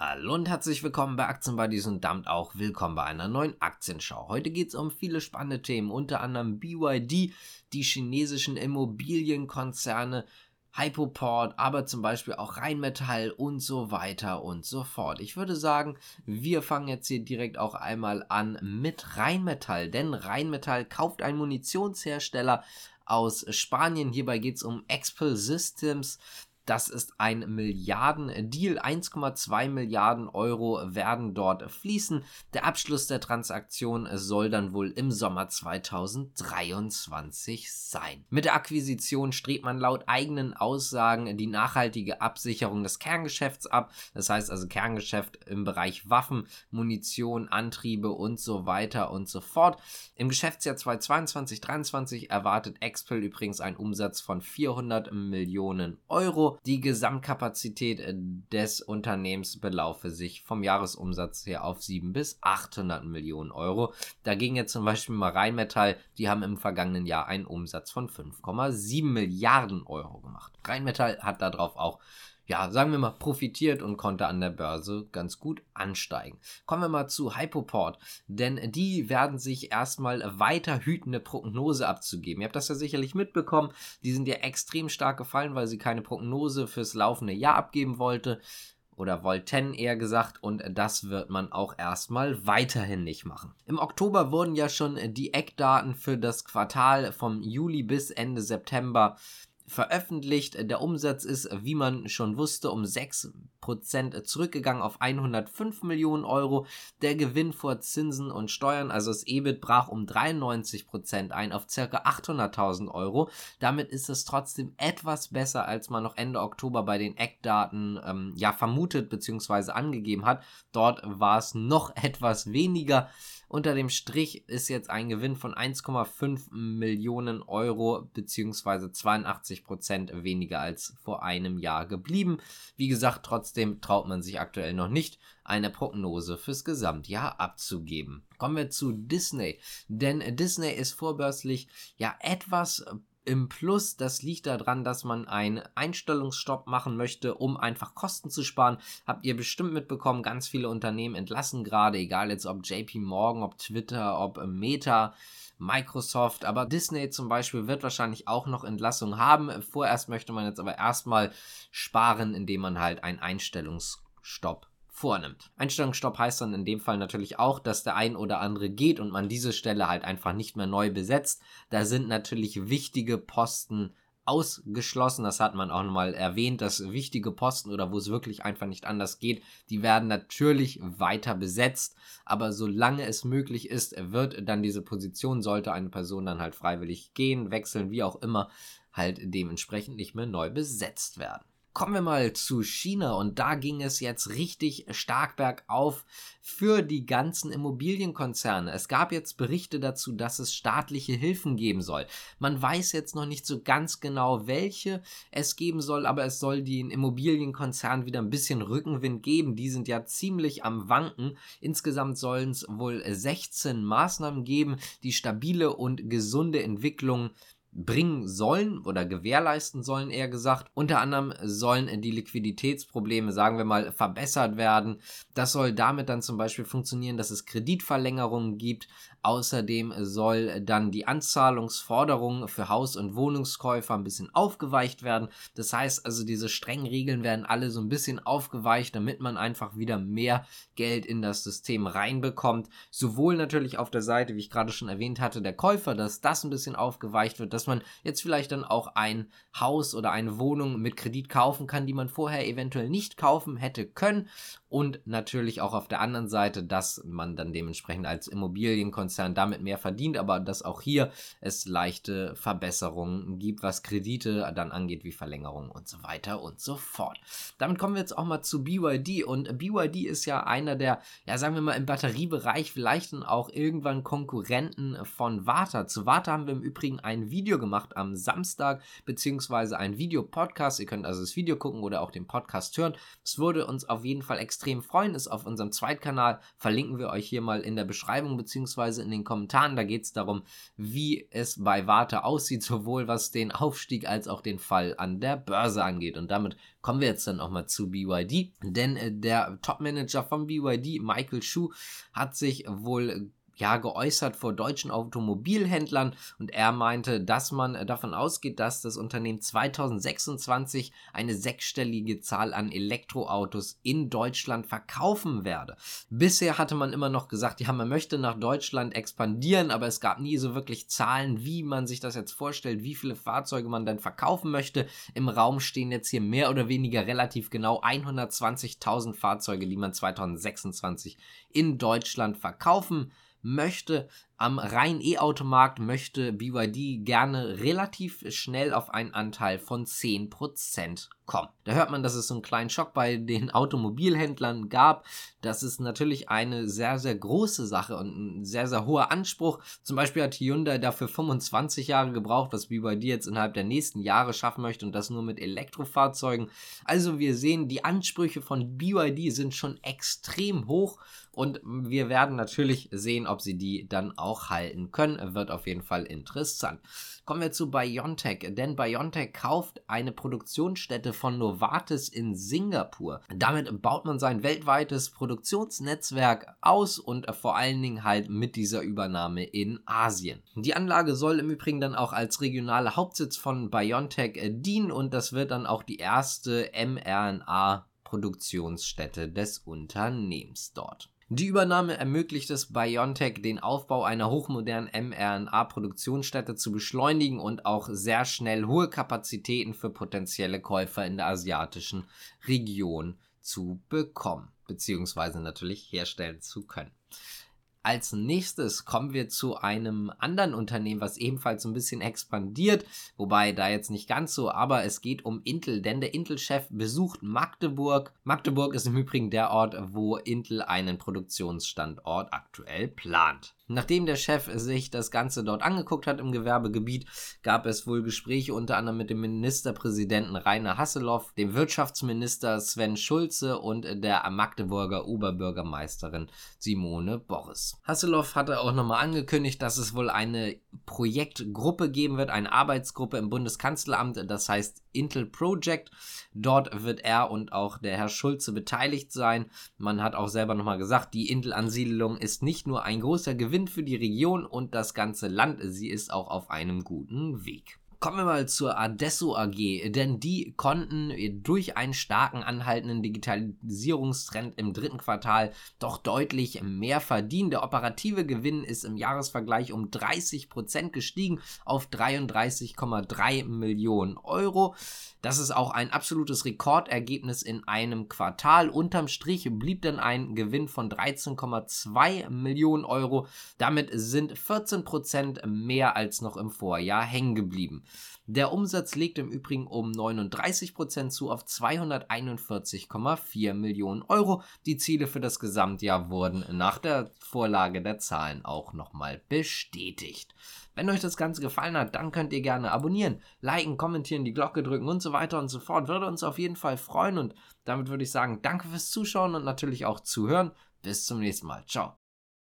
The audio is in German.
Hallo und herzlich willkommen bei Aktienbuddies und damit auch willkommen bei einer neuen Aktienschau. Heute geht es um viele spannende Themen, unter anderem BYD, die chinesischen Immobilienkonzerne, Hypoport, aber zum Beispiel auch Rheinmetall und so weiter und so fort. Ich würde sagen, wir fangen jetzt hier direkt auch einmal an mit Rheinmetall, denn Rheinmetall kauft einen Munitionshersteller aus Spanien. Hierbei geht es um Expel Systems. Das ist ein Milliarden-Deal. 1,2 Milliarden Euro werden dort fließen. Der Abschluss der Transaktion soll dann wohl im Sommer 2023 sein. Mit der Akquisition strebt man laut eigenen Aussagen die nachhaltige Absicherung des Kerngeschäfts ab. Das heißt also Kerngeschäft im Bereich Waffen, Munition, Antriebe und so weiter und so fort. Im Geschäftsjahr 2022-2023 erwartet Expel übrigens einen Umsatz von 400 Millionen Euro. Die Gesamtkapazität äh, des Unternehmens belaufe sich vom Jahresumsatz her auf 7 bis 800 Millionen Euro. Da ging jetzt zum Beispiel mal Rheinmetall, die haben im vergangenen Jahr einen Umsatz von 5,7 Milliarden Euro gemacht. Rheinmetall hat darauf auch ja, sagen wir mal, profitiert und konnte an der Börse ganz gut ansteigen. Kommen wir mal zu Hypoport, denn die werden sich erstmal weiter hüten, eine Prognose abzugeben. Ihr habt das ja sicherlich mitbekommen, die sind ja extrem stark gefallen, weil sie keine Prognose fürs laufende Jahr abgeben wollte oder wollten eher gesagt und das wird man auch erstmal weiterhin nicht machen. Im Oktober wurden ja schon die Eckdaten für das Quartal vom Juli bis Ende September veröffentlicht. Der Umsatz ist, wie man schon wusste, um 6% zurückgegangen auf 105 Millionen Euro. Der Gewinn vor Zinsen und Steuern, also das EBIT, brach um 93% ein auf ca. 800.000 Euro. Damit ist es trotzdem etwas besser, als man noch Ende Oktober bei den Eckdaten ähm, ja vermutet bzw. angegeben hat. Dort war es noch etwas weniger. Unter dem Strich ist jetzt ein Gewinn von 1,5 Millionen Euro bzw. 82 Prozent weniger als vor einem Jahr geblieben. Wie gesagt, trotzdem traut man sich aktuell noch nicht, eine Prognose fürs Gesamtjahr abzugeben. Kommen wir zu Disney, denn Disney ist vorbörslich ja etwas im Plus, das liegt daran, dass man einen Einstellungsstopp machen möchte, um einfach Kosten zu sparen. Habt ihr bestimmt mitbekommen, ganz viele Unternehmen entlassen gerade, egal jetzt ob JP Morgan, ob Twitter, ob Meta. Microsoft, aber Disney zum Beispiel wird wahrscheinlich auch noch Entlassungen haben. Vorerst möchte man jetzt aber erstmal sparen, indem man halt einen Einstellungsstopp vornimmt. Einstellungsstopp heißt dann in dem Fall natürlich auch, dass der ein oder andere geht und man diese Stelle halt einfach nicht mehr neu besetzt. Da sind natürlich wichtige Posten ausgeschlossen. Das hat man auch nochmal erwähnt, dass wichtige Posten oder wo es wirklich einfach nicht anders geht, die werden natürlich weiter besetzt. Aber solange es möglich ist, wird dann diese Position, sollte eine Person dann halt freiwillig gehen, wechseln, wie auch immer, halt dementsprechend nicht mehr neu besetzt werden. Kommen wir mal zu China und da ging es jetzt richtig stark bergauf für die ganzen Immobilienkonzerne. Es gab jetzt Berichte dazu, dass es staatliche Hilfen geben soll. Man weiß jetzt noch nicht so ganz genau, welche es geben soll, aber es soll den Immobilienkonzernen wieder ein bisschen Rückenwind geben. Die sind ja ziemlich am Wanken. Insgesamt sollen es wohl 16 Maßnahmen geben, die stabile und gesunde Entwicklung bringen sollen oder gewährleisten sollen, eher gesagt. Unter anderem sollen die Liquiditätsprobleme, sagen wir mal, verbessert werden. Das soll damit dann zum Beispiel funktionieren, dass es Kreditverlängerungen gibt, Außerdem soll dann die Anzahlungsforderung für Haus- und Wohnungskäufer ein bisschen aufgeweicht werden. Das heißt also, diese strengen Regeln werden alle so ein bisschen aufgeweicht, damit man einfach wieder mehr Geld in das System reinbekommt. Sowohl natürlich auf der Seite, wie ich gerade schon erwähnt hatte, der Käufer, dass das ein bisschen aufgeweicht wird, dass man jetzt vielleicht dann auch ein Haus oder eine Wohnung mit Kredit kaufen kann, die man vorher eventuell nicht kaufen hätte können. Und natürlich auch auf der anderen Seite, dass man dann dementsprechend als Immobilienkonzern Konzern damit mehr verdient, aber dass auch hier es leichte Verbesserungen gibt, was Kredite dann angeht, wie Verlängerungen und so weiter und so fort. Damit kommen wir jetzt auch mal zu BYD und BYD ist ja einer der, ja sagen wir mal im Batteriebereich vielleicht dann auch irgendwann Konkurrenten von Warta. Zu Warta haben wir im Übrigen ein Video gemacht am Samstag, beziehungsweise ein Videopodcast. Ihr könnt also das Video gucken oder auch den Podcast hören. Es würde uns auf jeden Fall extrem freuen, ist auf unserem Zweitkanal, verlinken wir euch hier mal in der Beschreibung, beziehungsweise Hinweise in den Kommentaren. Da geht es darum, wie es bei Warte aussieht, sowohl was den Aufstieg als auch den Fall an der Börse angeht. Und damit kommen wir jetzt dann auch mal zu BYD, denn äh, der Topmanager von BYD, Michael Schuh, hat sich wohl ja geäußert vor deutschen Automobilhändlern und er meinte, dass man davon ausgeht, dass das Unternehmen 2026 eine sechsstellige Zahl an Elektroautos in Deutschland verkaufen werde. Bisher hatte man immer noch gesagt, ja, man möchte nach Deutschland expandieren, aber es gab nie so wirklich Zahlen, wie man sich das jetzt vorstellt, wie viele Fahrzeuge man dann verkaufen möchte. Im Raum stehen jetzt hier mehr oder weniger relativ genau 120.000 Fahrzeuge, die man 2026 in Deutschland verkaufen möchte am reinen E-Automarkt möchte BYD gerne relativ schnell auf einen Anteil von 10% kommen. Da hört man, dass es so einen kleinen Schock bei den Automobilhändlern gab. Das ist natürlich eine sehr, sehr große Sache und ein sehr, sehr hoher Anspruch. Zum Beispiel hat Hyundai dafür 25 Jahre gebraucht, was BYD jetzt innerhalb der nächsten Jahre schaffen möchte und das nur mit Elektrofahrzeugen. Also wir sehen, die Ansprüche von BYD sind schon extrem hoch und wir werden natürlich sehen, ob sie die dann auch auch halten können. Wird auf jeden Fall interessant. Kommen wir zu BioNTech, denn BioNTech kauft eine Produktionsstätte von Novartis in Singapur. Damit baut man sein weltweites Produktionsnetzwerk aus und vor allen Dingen halt mit dieser Übernahme in Asien. Die Anlage soll im Übrigen dann auch als regionaler Hauptsitz von BioNTech dienen und das wird dann auch die erste mRNA Produktionsstätte des Unternehmens dort. Die Übernahme ermöglicht es BioNTech, den Aufbau einer hochmodernen mRNA-Produktionsstätte zu beschleunigen und auch sehr schnell hohe Kapazitäten für potenzielle Käufer in der asiatischen Region zu bekommen, beziehungsweise natürlich herstellen zu können. Als nächstes kommen wir zu einem anderen Unternehmen, was ebenfalls ein bisschen expandiert, wobei da jetzt nicht ganz so, aber es geht um Intel, denn der Intel-Chef besucht Magdeburg. Magdeburg ist im Übrigen der Ort, wo Intel einen Produktionsstandort aktuell plant. Nachdem der Chef sich das Ganze dort angeguckt hat im Gewerbegebiet, gab es wohl Gespräche unter anderem mit dem Ministerpräsidenten Rainer Hasselhoff, dem Wirtschaftsminister Sven Schulze und der Magdeburger Oberbürgermeisterin Simone Boris. Hasselhoff hatte auch nochmal angekündigt, dass es wohl eine Projektgruppe geben wird, eine Arbeitsgruppe im Bundeskanzleramt, das heißt Intel Project. Dort wird er und auch der Herr Schulze beteiligt sein. Man hat auch selber nochmal gesagt, die Intel-Ansiedelung ist nicht nur ein großer Gewinn für die Region und das ganze Land, sie ist auch auf einem guten Weg. Kommen wir mal zur Adesso AG, denn die konnten durch einen starken anhaltenden Digitalisierungstrend im dritten Quartal doch deutlich mehr verdienen. Der operative Gewinn ist im Jahresvergleich um 30% gestiegen auf 33,3 Millionen Euro. Das ist auch ein absolutes Rekordergebnis in einem Quartal. Unterm Strich blieb dann ein Gewinn von 13,2 Millionen Euro. Damit sind 14% mehr als noch im Vorjahr hängen geblieben. Der Umsatz legt im Übrigen um 39% zu auf 241,4 Millionen Euro. Die Ziele für das Gesamtjahr wurden nach der Vorlage der Zahlen auch nochmal bestätigt. Wenn euch das Ganze gefallen hat, dann könnt ihr gerne abonnieren, liken, kommentieren, die Glocke drücken und so weiter und so fort. Würde uns auf jeden Fall freuen und damit würde ich sagen, danke fürs Zuschauen und natürlich auch zuhören. Bis zum nächsten Mal. Ciao.